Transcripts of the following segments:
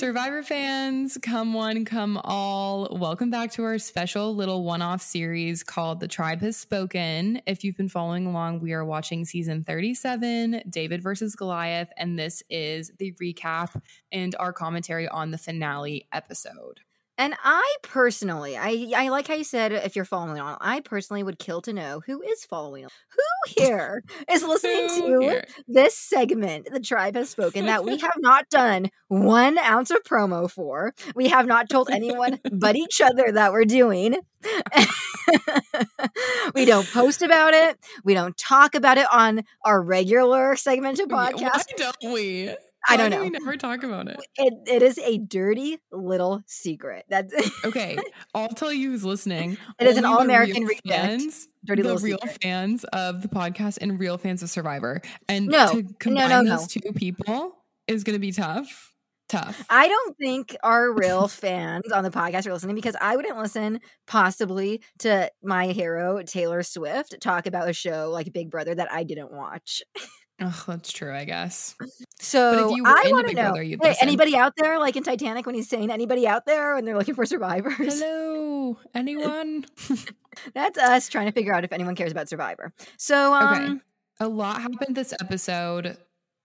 Survivor fans, come one, come all. Welcome back to our special little one off series called The Tribe Has Spoken. If you've been following along, we are watching season 37, David versus Goliath, and this is the recap and our commentary on the finale episode. And I personally, I I like how you said if you're following on, I personally would kill to know who is following on. Who here is listening to here? this segment, The Tribe Has Spoken, that we have not done one ounce of promo for. We have not told anyone but each other that we're doing. we don't post about it. We don't talk about it on our regular segmented podcast. Why don't we? I don't do know. We never talk about it. It, it is a dirty little secret. That's Okay, I'll tell you who's listening. It is an Only the all-American fans, dirty the little real secret. fans of the podcast and real fans of Survivor. And No, to combine no, no. those two people is going to be tough. Tough. I don't think our real fans on the podcast are listening because I wouldn't listen possibly to my hero Taylor Swift talk about a show like Big Brother that I didn't watch. Oh, that's true, I guess. So you I want to know, Brother, hey, anybody out there like in Titanic when he's saying anybody out there and they're looking for survivors? Hello, anyone? That's us trying to figure out if anyone cares about Survivor. So um, Okay. A lot happened this episode.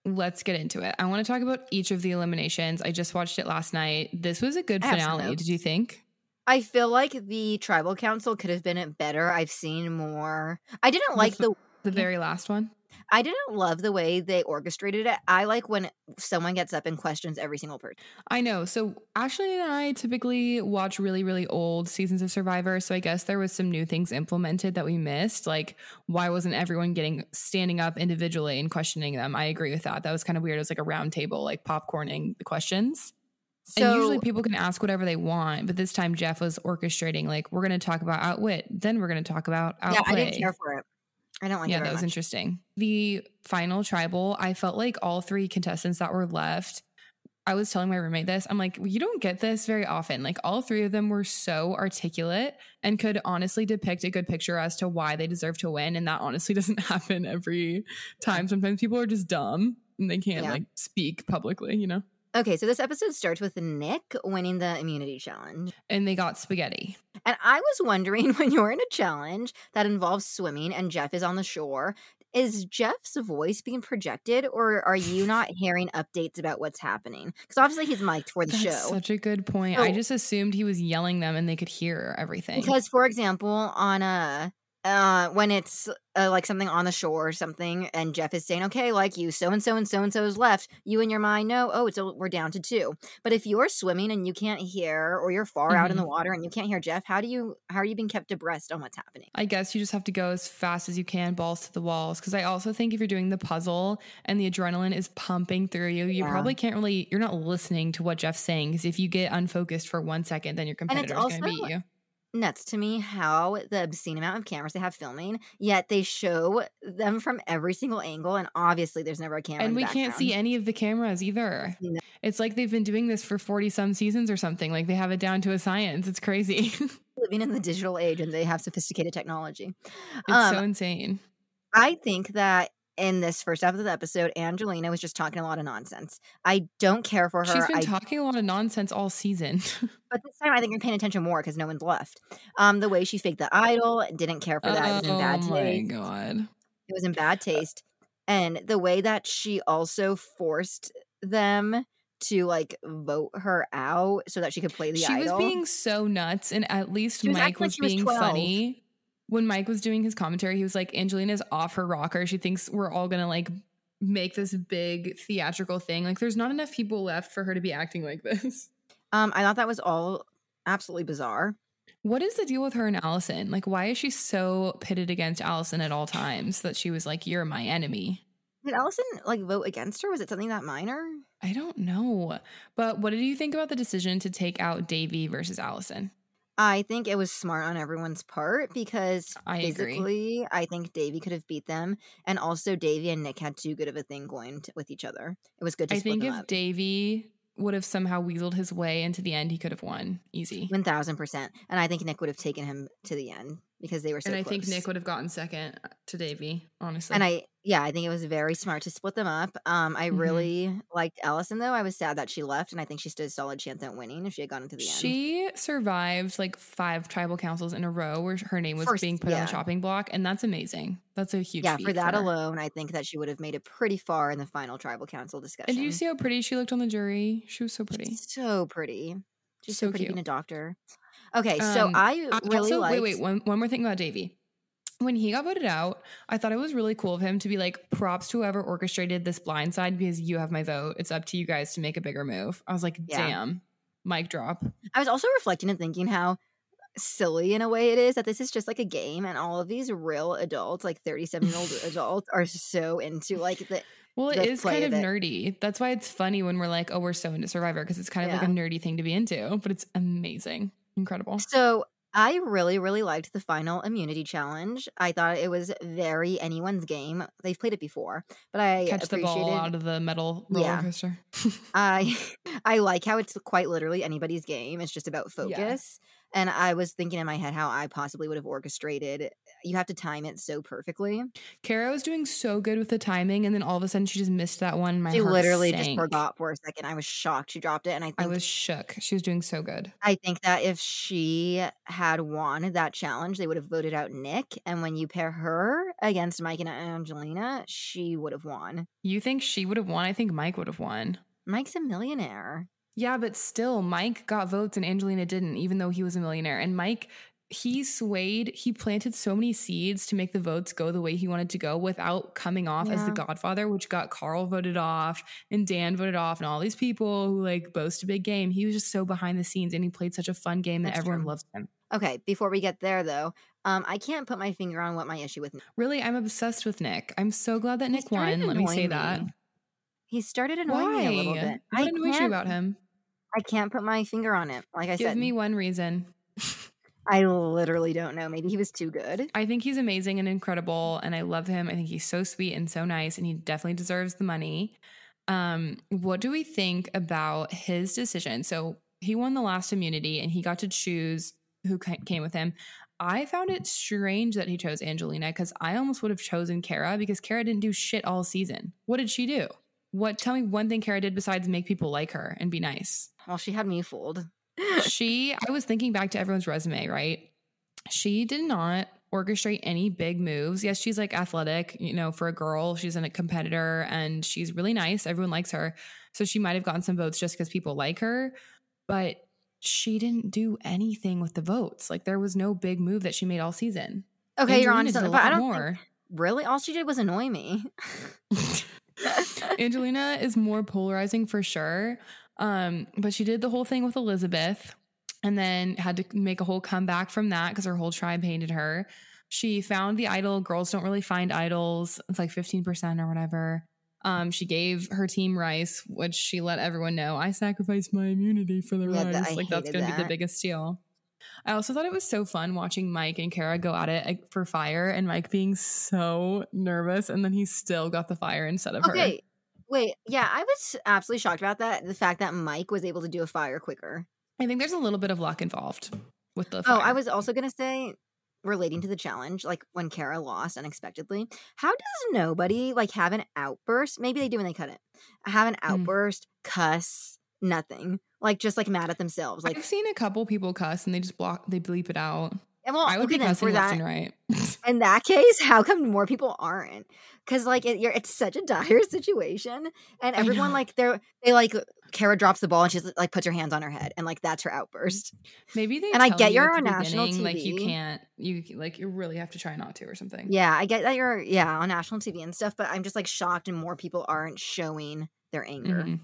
Let's get into it. I want to talk about each of the eliminations. I just watched it last night. This was a good I finale. Did you think? I feel like the tribal council could have been better. I've seen more. I didn't like f- the The very last one? I didn't love the way they orchestrated it. I like when someone gets up and questions every single person. I know. So Ashley and I typically watch really, really old seasons of Survivor. So I guess there was some new things implemented that we missed. Like, why wasn't everyone getting standing up individually and questioning them? I agree with that. That was kind of weird. It was like a round table, like popcorning the questions. So and usually people can ask whatever they want, but this time Jeff was orchestrating, like, we're going to talk about outwit, then we're going to talk about outplay. yeah, I didn't care for it. I don't like yeah, that was much. interesting. The final tribal, I felt like all three contestants that were left. I was telling my roommate this. I'm like, you don't get this very often. Like, all three of them were so articulate and could honestly depict a good picture as to why they deserve to win. And that honestly doesn't happen every time. Sometimes people are just dumb and they can't Yeah. like speak publicly, you know? Okay, so this episode starts with Nick winning the immunity challenge. And they got spaghetti. And I was wondering when you're in a challenge that involves swimming and Jeff is on the shore, is Jeff's voice being projected or are you not hearing updates about what's happening? Because obviously he's mic'd for the That's show. such a good point. I just assumed he was yelling them and they could hear everything. Because, for example, on a uh, when it's uh, like something on the shore or something, and Jeff is saying, "Okay, like you, so and so and so and so is left," you in your mind know, "Oh, it's a, we're down to two. But if you're swimming and you can't hear, or you're far out in the water and you can't hear Jeff, how do you how are you being kept abreast on what's happening? I guess you just have to go as fast as you can, balls to the walls. Because I also think if you're doing the puzzle and the adrenaline is pumping through you, you Yeah. probably can't really, you're not listening to what Jeff's saying. Because if you get unfocused for one second, then your competitor is going to beat you. Nuts to me how the obscene amount of cameras they have filming, yet they show them from every single angle, and obviously there's never a camera. in And we can't see any of the cameras either. No. It's like they've been doing this for 40 some seasons or something. Like they have it down to a science. It's crazy. living in the digital age, and they have sophisticated technology. It's so Um, insane. I think that in this first half of the episode, Angelina was just talking a lot of nonsense. I don't care for her. She's been I, talking a lot of nonsense all season. but this time I think I'm paying attention more because no one's left. Um, the way she faked the idol, didn't care for that. It was in bad oh my taste. God. It was in bad taste. And the way that she also forced them to like vote her out so that she could play the she idol. was being so nuts and at least She was mike like was she was being 12. funny when mike was doing his commentary he was like angelina's off her rocker. She thinks we're all gonna like make this big theatrical thing. Like there's not enough people left for her to be acting like this. Um, I thought that was all absolutely bizarre. what is the deal with her and alison? Like why is she so pitted against alison at all times that she was like you're my enemy Did Alison like vote against her? Was it something that minor? i don't know. But what did you think about the decision to take out davie versus alison I think it was smart on everyone's part because I agree. physically, I think Davie could have beat them, and also Davie and Nick had too good of a thing going t with each other. It was good to I think if up. Davie would have somehow weaseled his way into the end, he could have won easy. One thousand percent. And I think Nick would have taken him to the end because they were so and I close. think Nick would have gotten second uh, to Davie, honestly. And I, yeah, I think it was very smart to split them up. Um, I Mhm. really liked Alison though. I was sad that she left, and I think she stood a solid chance at winning if she had gotten to the end. She survived like five tribal councils in a row where her name was First- being put on the chopping block, and that's amazing. That's a huge yeah, for that her. alone, I think that she would have made it pretty far in the final tribal council discussion. And did you see how pretty she looked on the jury? She was so pretty. So pretty. She's so, So pretty cute. being a doctor. Okay, so Um, I I really also, liked. wait, wait, one, one more thing about Davie. When he got voted out, I thought it was really cool of him to be like, props to whoever orchestrated this blind side because you have my vote. It's up to you guys to make a bigger move. I was like, Yeah. damn, mic drop. I was also reflecting and thinking how silly in a way it is that this is just like a game and all of these real adults like 37 year old adults are so into like the Well, it the is kind of it. nerdy. That's why it's funny when we're like, oh, we're so into Survivor because it's kind of like a nerdy thing to be into, but it's amazing, incredible. so i really really liked the final immunity challenge i thought it was very anyone's game they've played it before but i Catch the ball out of the metal roller Yeah. coaster. I I like how it's quite literally anybody's game. It's just about focus. And I was thinking in my head how I possibly would have orchestrated. You have to time it so perfectly. Kara was doing so good with the timing, and then all of a sudden she just missed that one. My she literally just forgot for a second. I was shocked she dropped it. And I think I was shook. She was doing so good. I think that if she had won that challenge, they would have voted out Nick. And when you pair her against Mike and Angelina, she would have won. You think she would have won? I think Mike would have won. Mike's a millionaire. Yeah, but still, Mike got votes and Angelina didn't, even though he was a millionaire. And Mike, he swayed, he planted so many seeds to make the votes go the way he wanted to go without coming off as the godfather, which got Carl voted off and Dan voted off and all these people who like boast a big game. He was just so behind the scenes and he played such a fun game that everyone true. loves him. Okay, before we get there though, um, I can't put my finger on what my issue with Nick. Really, I'm obsessed with Nick. I'm so glad that He Nick won. Let me say annoying that. He started annoying Why? me a little bit. What I annoys you can't- about him? I can't put my finger on it. Like I Give said, Give me one reason. I literally don't know. Maybe he was too good. I think he's amazing and incredible, and I love him. I think he's so sweet and so nice, and he definitely deserves the money. Um, what do we think about his decision? So he won the last immunity, and he got to choose who came with him. I found it strange that he chose Angelina because I almost would have chosen Kara because Kara didn't do shit all season. What did she do? What? Tell me one thing Kara did besides make people like her and be nice Well, she had me fooled. She i was thinking back to everyone's resume right? She did not orchestrate any big moves. Yes she's like athletic you know for a girl she's in a competitor and she's really nice everyone likes her. So she might have gotten some votes just because people like her but she didn't do anything with the votes. Like there was no big move that she made all season. Okay, you're on Angelina something, but I don't think, really all she did was annoy me. Angelina is more polarizing for sure. Um, but she did the whole thing with Elizabeth and then had to make a whole comeback from that because her whole tribe hated her. She found the idol. Girls don't really find idols. It's like 15% or whatever. Um, she gave her team rice, which she let everyone know. I sacrificed my immunity for the Yeah, that- rice. Like that's gonna be the biggest deal. I also thought it was so fun watching Mike and Kara go at it like, for fire and Mike being so nervous and then he still got the fire instead of her. Wait, yeah, I was absolutely shocked about that. The fact that Mike was able to do a fire quicker. I think there's a little bit of luck involved with the. Fire. Oh, I was also gonna say, relating to the challenge, like when Kara lost unexpectedly, how does nobody like have an outburst? Maybe they do when they cut it. Have an Hmm. outburst, cuss, nothing. Like just like mad at themselves. Like I've seen a couple people cuss and they just block, they bleep it out. And well, I would be cussing left and right. in that case, how come more people aren't? Because like it, you're, it's such a dire situation, and everyone like they're they like Kara drops the ball and she's like puts her hands on her head, and like that's her outburst. Maybe they And I get you you're on national beginning, Like you TV. can't, you like you really have to try not to or something. Yeah, I get that you're yeah on national TV and stuff, but I'm just like shocked, and more people aren't showing their anger. Mhm.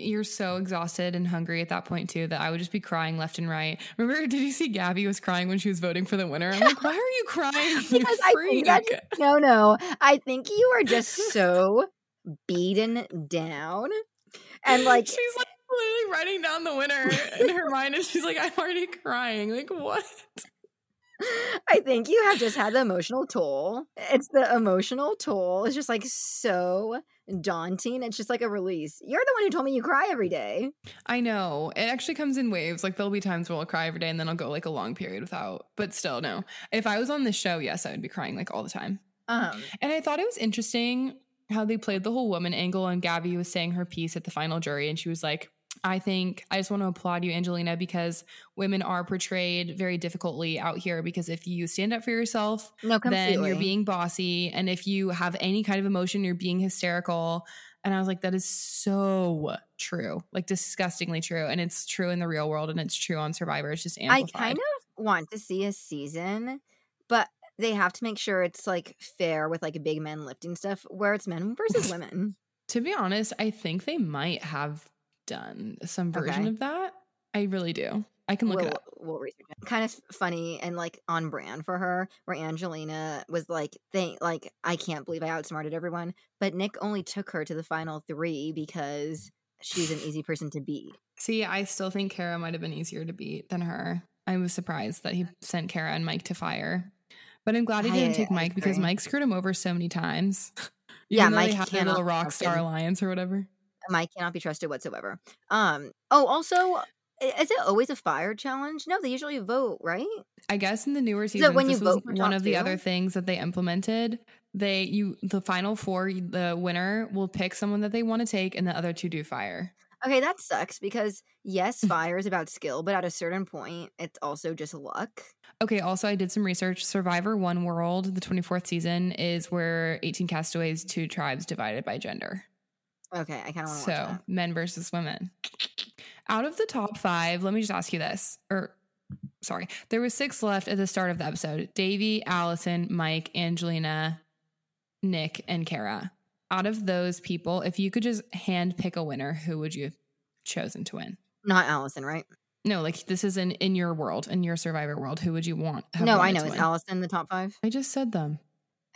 You're so exhausted and hungry at that point too that I would just be crying left and right. Remember, did you see Gabby was crying when she was voting for the winner? I'm like, why are you crying? You I think No, no, I think you are just so beaten down, and like she's like literally writing down the winner in her mind, and she's like, I'm already crying. Like what? I think you have just had the emotional toll. It's the emotional toll. It's just like so daunting. It's just like a release. You're the one who told me you cry every day. I know. It actually comes in waves. Like there'll be times where I'll cry every day and then I'll go like a long period without. But still, no. If I was on this show, yes, I would be crying like all the time. Um, And I thought it was interesting how they played the whole woman angle and Gabby was saying her piece at the final jury and she was like, I think I just want to applaud you, Angelina, because women are portrayed very difficultly out here. Because if you stand up for yourself, no, completely. then you're being bossy. And if you have any kind of emotion, you're being hysterical. And I was like, that is so true, like disgustingly true. And it's true in the real world and it's true on Survivor. It's just amplified. I kind of want to see a season, but they have to make sure it's like fair with like big men lifting stuff where it's men versus women. to be honest, I think they might have done some version Okay. of that. I really do. I can look we'll, it up. we'll research it. Kind of funny and like on brand for her, where Angelina was like, "They like, I can't believe I outsmarted everyone," but Nick only took her to the final three because she's an easy person to beat. See, I still think Kara might have been easier to beat than her. I was surprised that he sent Kara and Mike to fire. But I'm glad he didn't I- take Mike because. Mike screwed him over so many times. Yeah, Mike have their little rock star alliance or whatever. Mike cannot be trusted whatsoever. Um. Oh, also, is it always a fire challenge? No, they usually vote, right? I guess in the newer seasons, when you vote one of the two? other things that they implemented. They you the final four, the winner will pick someone that they want to take, and the other two do fire. Okay, that sucks because yes, fire is about skill, but at a certain point, it's also just luck. Okay, also I did some research. Survivor One World, the 24th season, is where 18 castaways, two tribes divided by gender. Okay, I kind of want to So watch that. men versus women. Out of the top five, let me just ask you this. Or sorry, there was six left at the start of the episode. Davie, Alison, Mike, Angelina, Nick, and Kara. Out of those people, if you could just hand pick a winner, who would you have chosen to win? Not Alison, right? No, like this is in in your world, in your survivor world. Who would you want? no, I know. it's? Alison the top five? I just said them.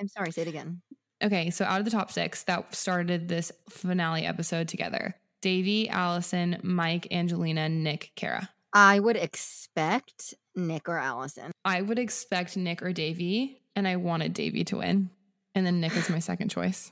I'm sorry, say it again. Okay, so out of the top six that started this finale episode together Davie, Alison, Mike, Angelina, Nick, Kara. I would expect Nick or Alison. I would expect Nick or Davie, and I wanted Davie to win. And then Nick is my second choice.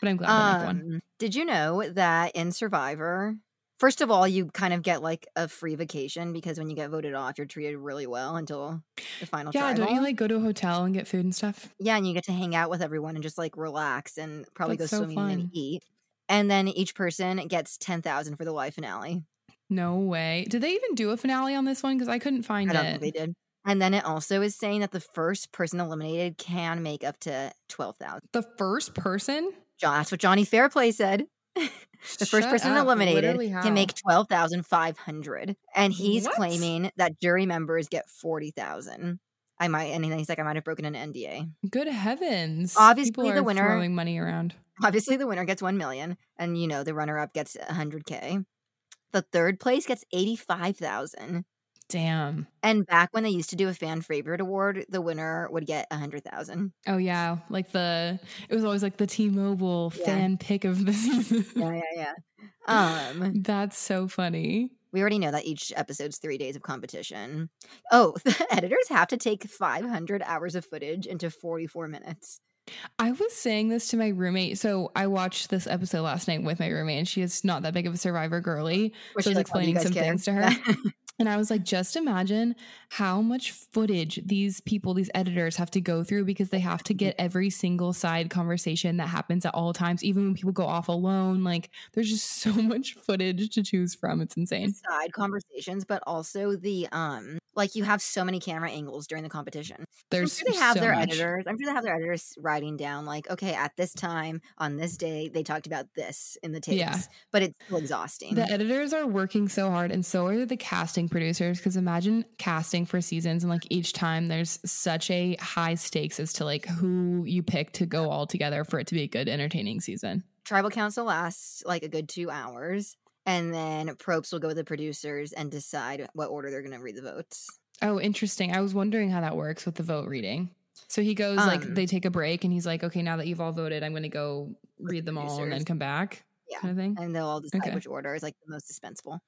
But I'm glad that Nick won. Um, did you know that in Survivor, first of all, you kind of get like a free vacation because when you get voted off, you're treated really well until the final Yeah, tribal. don't you like go to a hotel and get food and stuff? Yeah, and you get to hang out with everyone and just like relax and probably That's go so swimming fun. and eat. And then each person gets ten thousand for the live finale. No way. Did they even do a finale on this one? Because I couldn't find I don't it. think they did. And then it also is saying that the first person eliminated can make up to twelve thousand. the first person? That's what Johnny Fairplay said. The first Shut person up. eliminated can make twelve thousand five hundred, and he's What? claiming that jury members get forty thousand. I might, and he's like, I might have broken an NDA. Good heavens. Obviously, People the winner- throwing money around. Obviously, the winner gets one million, and you know the runner-up gets hundred k. The third place gets eighty-five thousand. Damn. And back when they used to do a fan favorite award, the winner would get a hundred thousand. Oh yeah, like the it was always like the T-Mobile Yeah. fan pick of the season. Yeah, yeah, yeah. Um, That's so funny. we already know that each episode's three days of competition. Oh, the editors have to take five hundred hours of footage into forty-four minutes. I was saying this to my roommate. So I watched this episode last night with my roommate, and she is not that big of a survivor girly. So I was like, why do you explaining some care? things to her. And I was like, just imagine how much footage these people, these editors have to go through because they have to get every single side conversation that happens at all times, even when people go off alone. Like, there's just so much footage to choose from. It's insane. Side conversations, but also the um, like you have so many camera angles during the competition. There's I'm sure they have so their much. editors. I'm sure they have their editors writing down like, okay, at this time on this day they talked about this in the tapes. Yeah. But it's still exhausting. The editors are working so hard, and so are the casting producers. Because imagine casting for seasons, and like each time there's such a high stakes as to like who you pick to go all together for it to be a good, entertaining season. Tribal council lasts like a good two hours, and then Probst will go with the producers and decide what order they're going to read the votes. Oh, interesting. I was wondering how that works with the vote reading. So he goes like Um, they take a break, and he's like, "Okay, now that you've all voted, I'm going to go read them all and then come back." Yeah. kind of thing. and they'll all decide Okay. which order is like the most dispensable.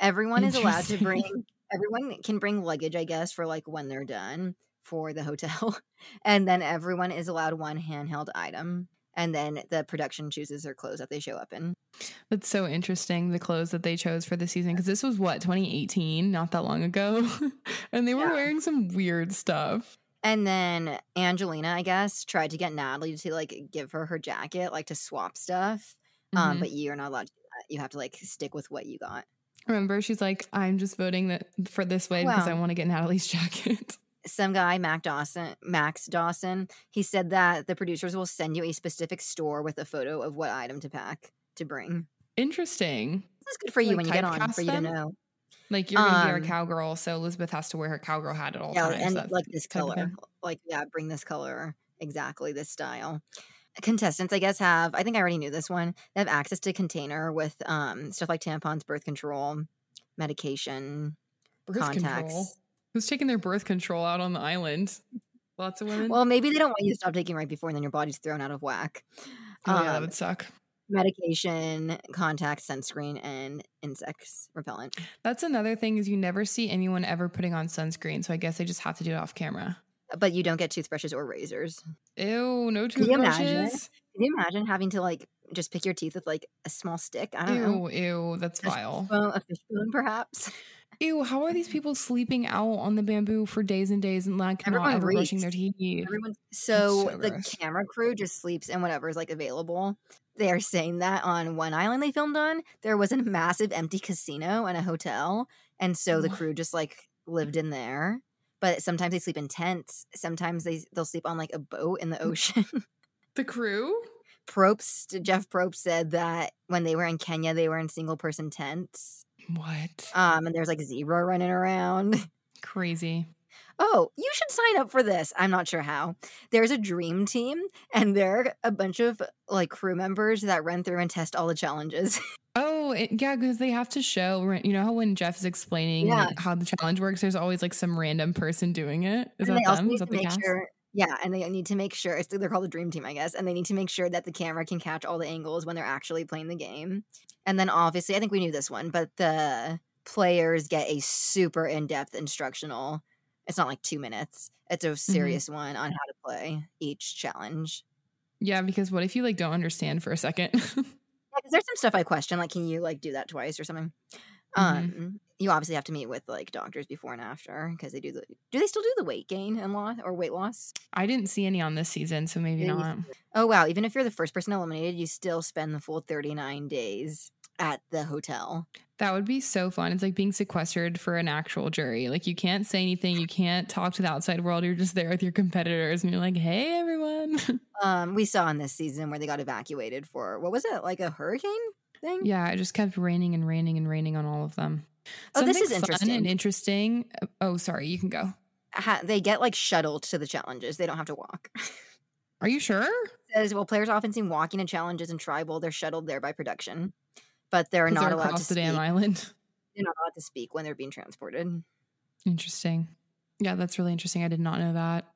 Everyone is allowed to bring everyone can bring luggage, I guess, for like when they're done. for the hotel. and then everyone is allowed one handheld item. And then the production chooses their clothes that they show up in. That's so interesting, the clothes that they chose for the season. Because this was what, 2018, not that long ago. and they were Yeah. wearing some weird stuff. And then Angelina, I guess, tried to get Natalie to like give her her jacket, like to swap stuff. Um, Mhm. but you're not allowed to do that. You have to like stick with what you got. Remember, she's like, I'm just voting that for this way because Wow. I want to get Natalie's jacket. Some guy, Mac Dawson, Max Dawson, he said that the producers will send you a specific store with a photo of what item to pack to bring. Interesting. This is good for you Like when you get on for you to know. Like you're gonna be our Um, cowgirl, so Elizabeth has to wear her cowgirl hat at all Yeah, times. and that like this color. Like, yeah, bring this color. Exactly this style. Contestants, I guess, have I think I already knew this one. They have access to container with um stuff like tampons, birth control, medication, Birth contacts. control. Who's taking their birth control out on the island? Lots of women. Well, maybe they don't want you to stop taking right before and then your body's thrown out of whack. oh, yeah, that um, would suck. Medication, contacts, sunscreen, and insects repellent. That's another thing is you never see anyone ever putting on sunscreen. So I guess they just have to do it off camera. But you don't get toothbrushes or razors. Ew, no Can you imagine? toothbrushes. Can you imagine having to like just pick your teeth with like a small stick? I don't know. Ew, ew, that's vile. Well, a fishbone, perhaps. Ew, how are these people sleeping out on the bamboo for days and days and like Everyone not ever brushing their teeth? Everyone. So, so the gross. camera crew just sleeps in whatever is like available. They are saying that on one island they filmed on, there was a massive empty casino and a hotel, and so the crew just like lived in there. But sometimes they sleep in tents. Sometimes they they'll sleep on like a boat in the ocean. The crew? Probst, Jeff Probst said that when they were in Kenya, they were in single person tents. What? Um, and there's like zebra running around. Crazy. Oh, you should sign up for this. I'm not sure how. There's a dream team, and they're a bunch of like crew members that run through and test all the challenges. Oh, it, yeah, because they have to show, you know how when Jeff is explaining Yeah. how the challenge works, there's always like some random person doing it. Is and that them? Is that the cast? sure. Yeah, and they need to make sure it's they're called the dream team, I guess, and they need to make sure that the camera can catch all the angles when they're actually playing the game. And then obviously, I think we knew this one, but the players get a super in-depth instructional. It's not like 2 minutes. It's a mm-hmm. serious one on how to play each challenge. Yeah, because what if you like don't understand for a second? Yeah, 'cause there's some stuff I question, like, can you like do that twice or something? Um, you obviously have to meet with like doctors before and after because they do the. Do they still do the weight gain and loss or weight loss? I didn't see any on this season, so maybe Yeah, not. Oh wow! Even if you're the first person eliminated, you still spend the full 39 days at the hotel. That would be so fun. It's like being sequestered for an actual jury. Like you can't say anything, you can't talk to the outside world. You're just there with your competitors, and you're like, "Hey, everyone." Um, we saw in this season where they got evacuated for what was it like a hurricane thing? yeah, it just kept raining and raining and raining on all of them. Oh, this is interesting. and interesting. Oh, sorry, you can go. Ha- they get like shuttled to the challenges. They don't have to walk. Are you sure? says, well, players often seen walking to challenges in tribal. They're shuttled there by production, but they're not they're allowed to the speak. damn island. They're not allowed to speak when they're being transported. Interesting. Yeah, that's really interesting. I did not know that.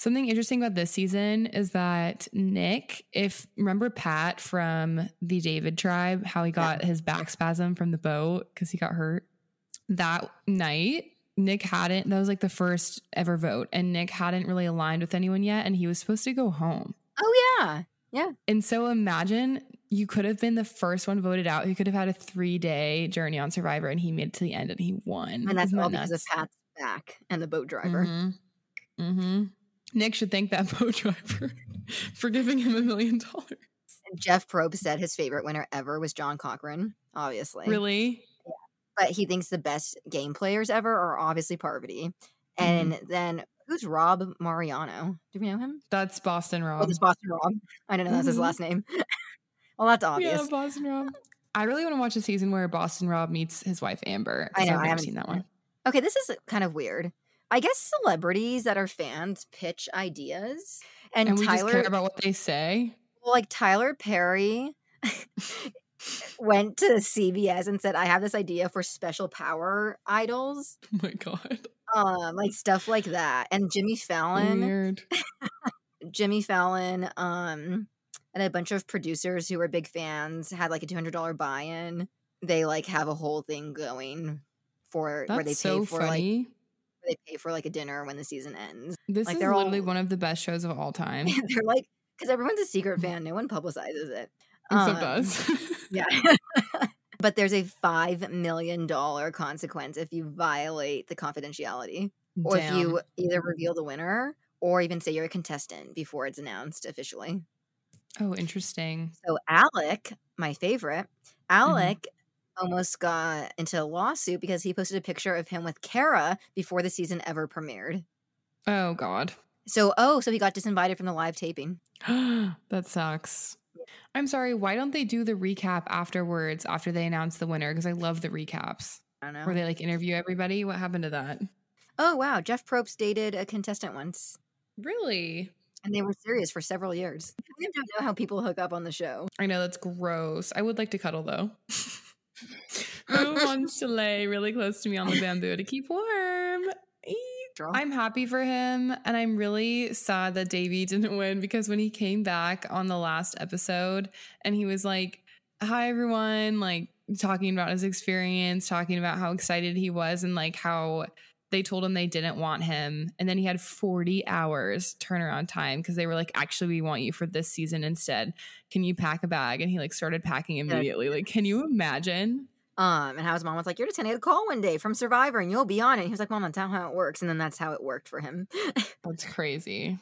Something interesting about this season is that Nick, if remember Pat from the David tribe, how he got his back spasm from the boat because he got hurt that night. Nick hadn't, that was like the first ever vote, and Nick hadn't really aligned with anyone yet, and he was supposed to go home. Oh yeah, Yeah. And so imagine you could have been the first one voted out. He could have had a three day journey on Survivor, and he made it to the end and he won. and that's Isn't that all because of? Pat's back and the boat driver. Mm-hmm. Mm-hmm. Nick should thank that boat driver for giving him a million dollars. Jeff Probst said his favorite winner ever was John Cochran, obviously. Really? but he thinks the best game players ever are obviously Parvati. And Mm-hmm. then who's Rob Mariano? Do we know him? That's Boston Oh, Rob. it's Boston Rob. I don't know that's his Mhm. last name. well, that's obvious. Yeah, Boston Rob. I really want to watch a season where Boston Rob meets his wife Amber. I know, I haven't seen that one. Okay, this is kind of weird. I guess celebrities that are fans pitch ideas, and, And we just Tyler, care about what they say. well, like Tyler Perry, went to CBS and said, "I have this idea for special power idols, Oh my god. um, like stuff like that." And Jimmy Fallon, Weird. Jimmy Fallon, um, and a bunch of producers who were big fans had like a two hundred dollar buy in. They like have a whole thing going for where they pay so for like funny. They pay for like a dinner when the season ends. This Like, is they're literally all- one of the best shows of all time. They're like because everyone's a secret fan. No one publicizes it. Except Um, us. Yeah. but there's a five million dollar consequence if you violate the confidentiality, or if you either reveal the winner or even say you're a contestant before it's announced officially. Oh, interesting. So Alec, my favorite, Alec almost got into a lawsuit because he posted a picture of him with Kara before the season ever premiered. Oh God. So oh, so he got disinvited from the live taping. that sucks. I'm sorry. Why don't they do the recap afterwards after they announce the winner? Because I love the recaps I don't know. where they like interview everybody. What happened to that? oh wow, Jeff Probst dated a contestant once. Really? And they were serious for several years. I don't know how people hook up on the show. I know that's gross. I would like to cuddle though. Who wants to lay really close to me on the bamboo to keep warm? I'm happy for him, and I'm really sad that Davie didn't win because when he came back on the last episode and he was like, "Hi everyone," like talking about his experience, talking about how excited he was, and like how they told him they didn't want him, and then he had 40 hours turnaround time because they were like, "Actually, we want you for this season instead. Can you pack a bag?" And he like started packing immediately. Like, can you imagine? Um, and how his mom was like, "You're get a call one day from Survivor, and you'll be on it." And he was like, "Mom, that's not how it works." And then that's how it worked for him. That's crazy.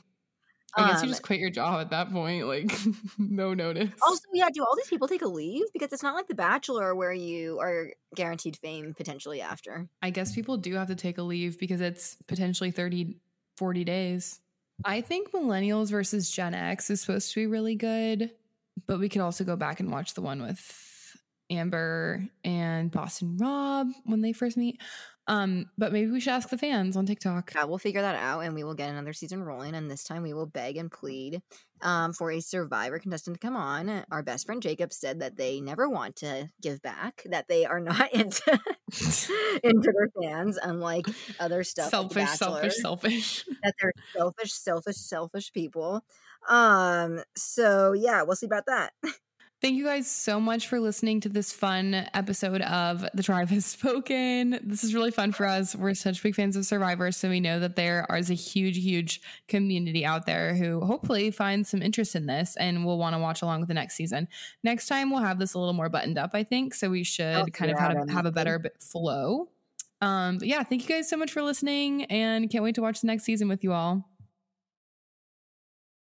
I guess you Um, just quit your job at that point, like no notice. Also, yeah, do all these people take a leave? Because it's not like The Bachelor where you are guaranteed fame potentially after. I guess people do have to take a leave because it's potentially 30, 40 days. I think Millennials versus Gen X is supposed to be really good, but we could also go back and watch the one with Amber and Boston Rob when they first meet. Um, but maybe we should ask the fans on TikTok. Yeah, we'll figure that out, and we will get another season rolling. And this time, we will beg and plead um, for a Survivor contestant to come on. Our best friend Jacob said that they never want to give back; that they are not into into their fans, unlike other stuff. like selfish, Bachelor. selfish, selfish. that they're selfish, selfish, selfish people. Um, so yeah, we'll see about that. Thank you guys so much for listening to this fun episode of The Tribe Has Spoken. This is really fun for us. We're such big fans of Survivor, so we know that there is a huge, huge community out there who hopefully finds some interest in this and will want to watch along with the next season. Next time we'll have this a little more buttoned up, I think. So we should kind of have, a, have a better flow. Um, but yeah, thank you guys so much for listening and can't wait to watch the next season with you all.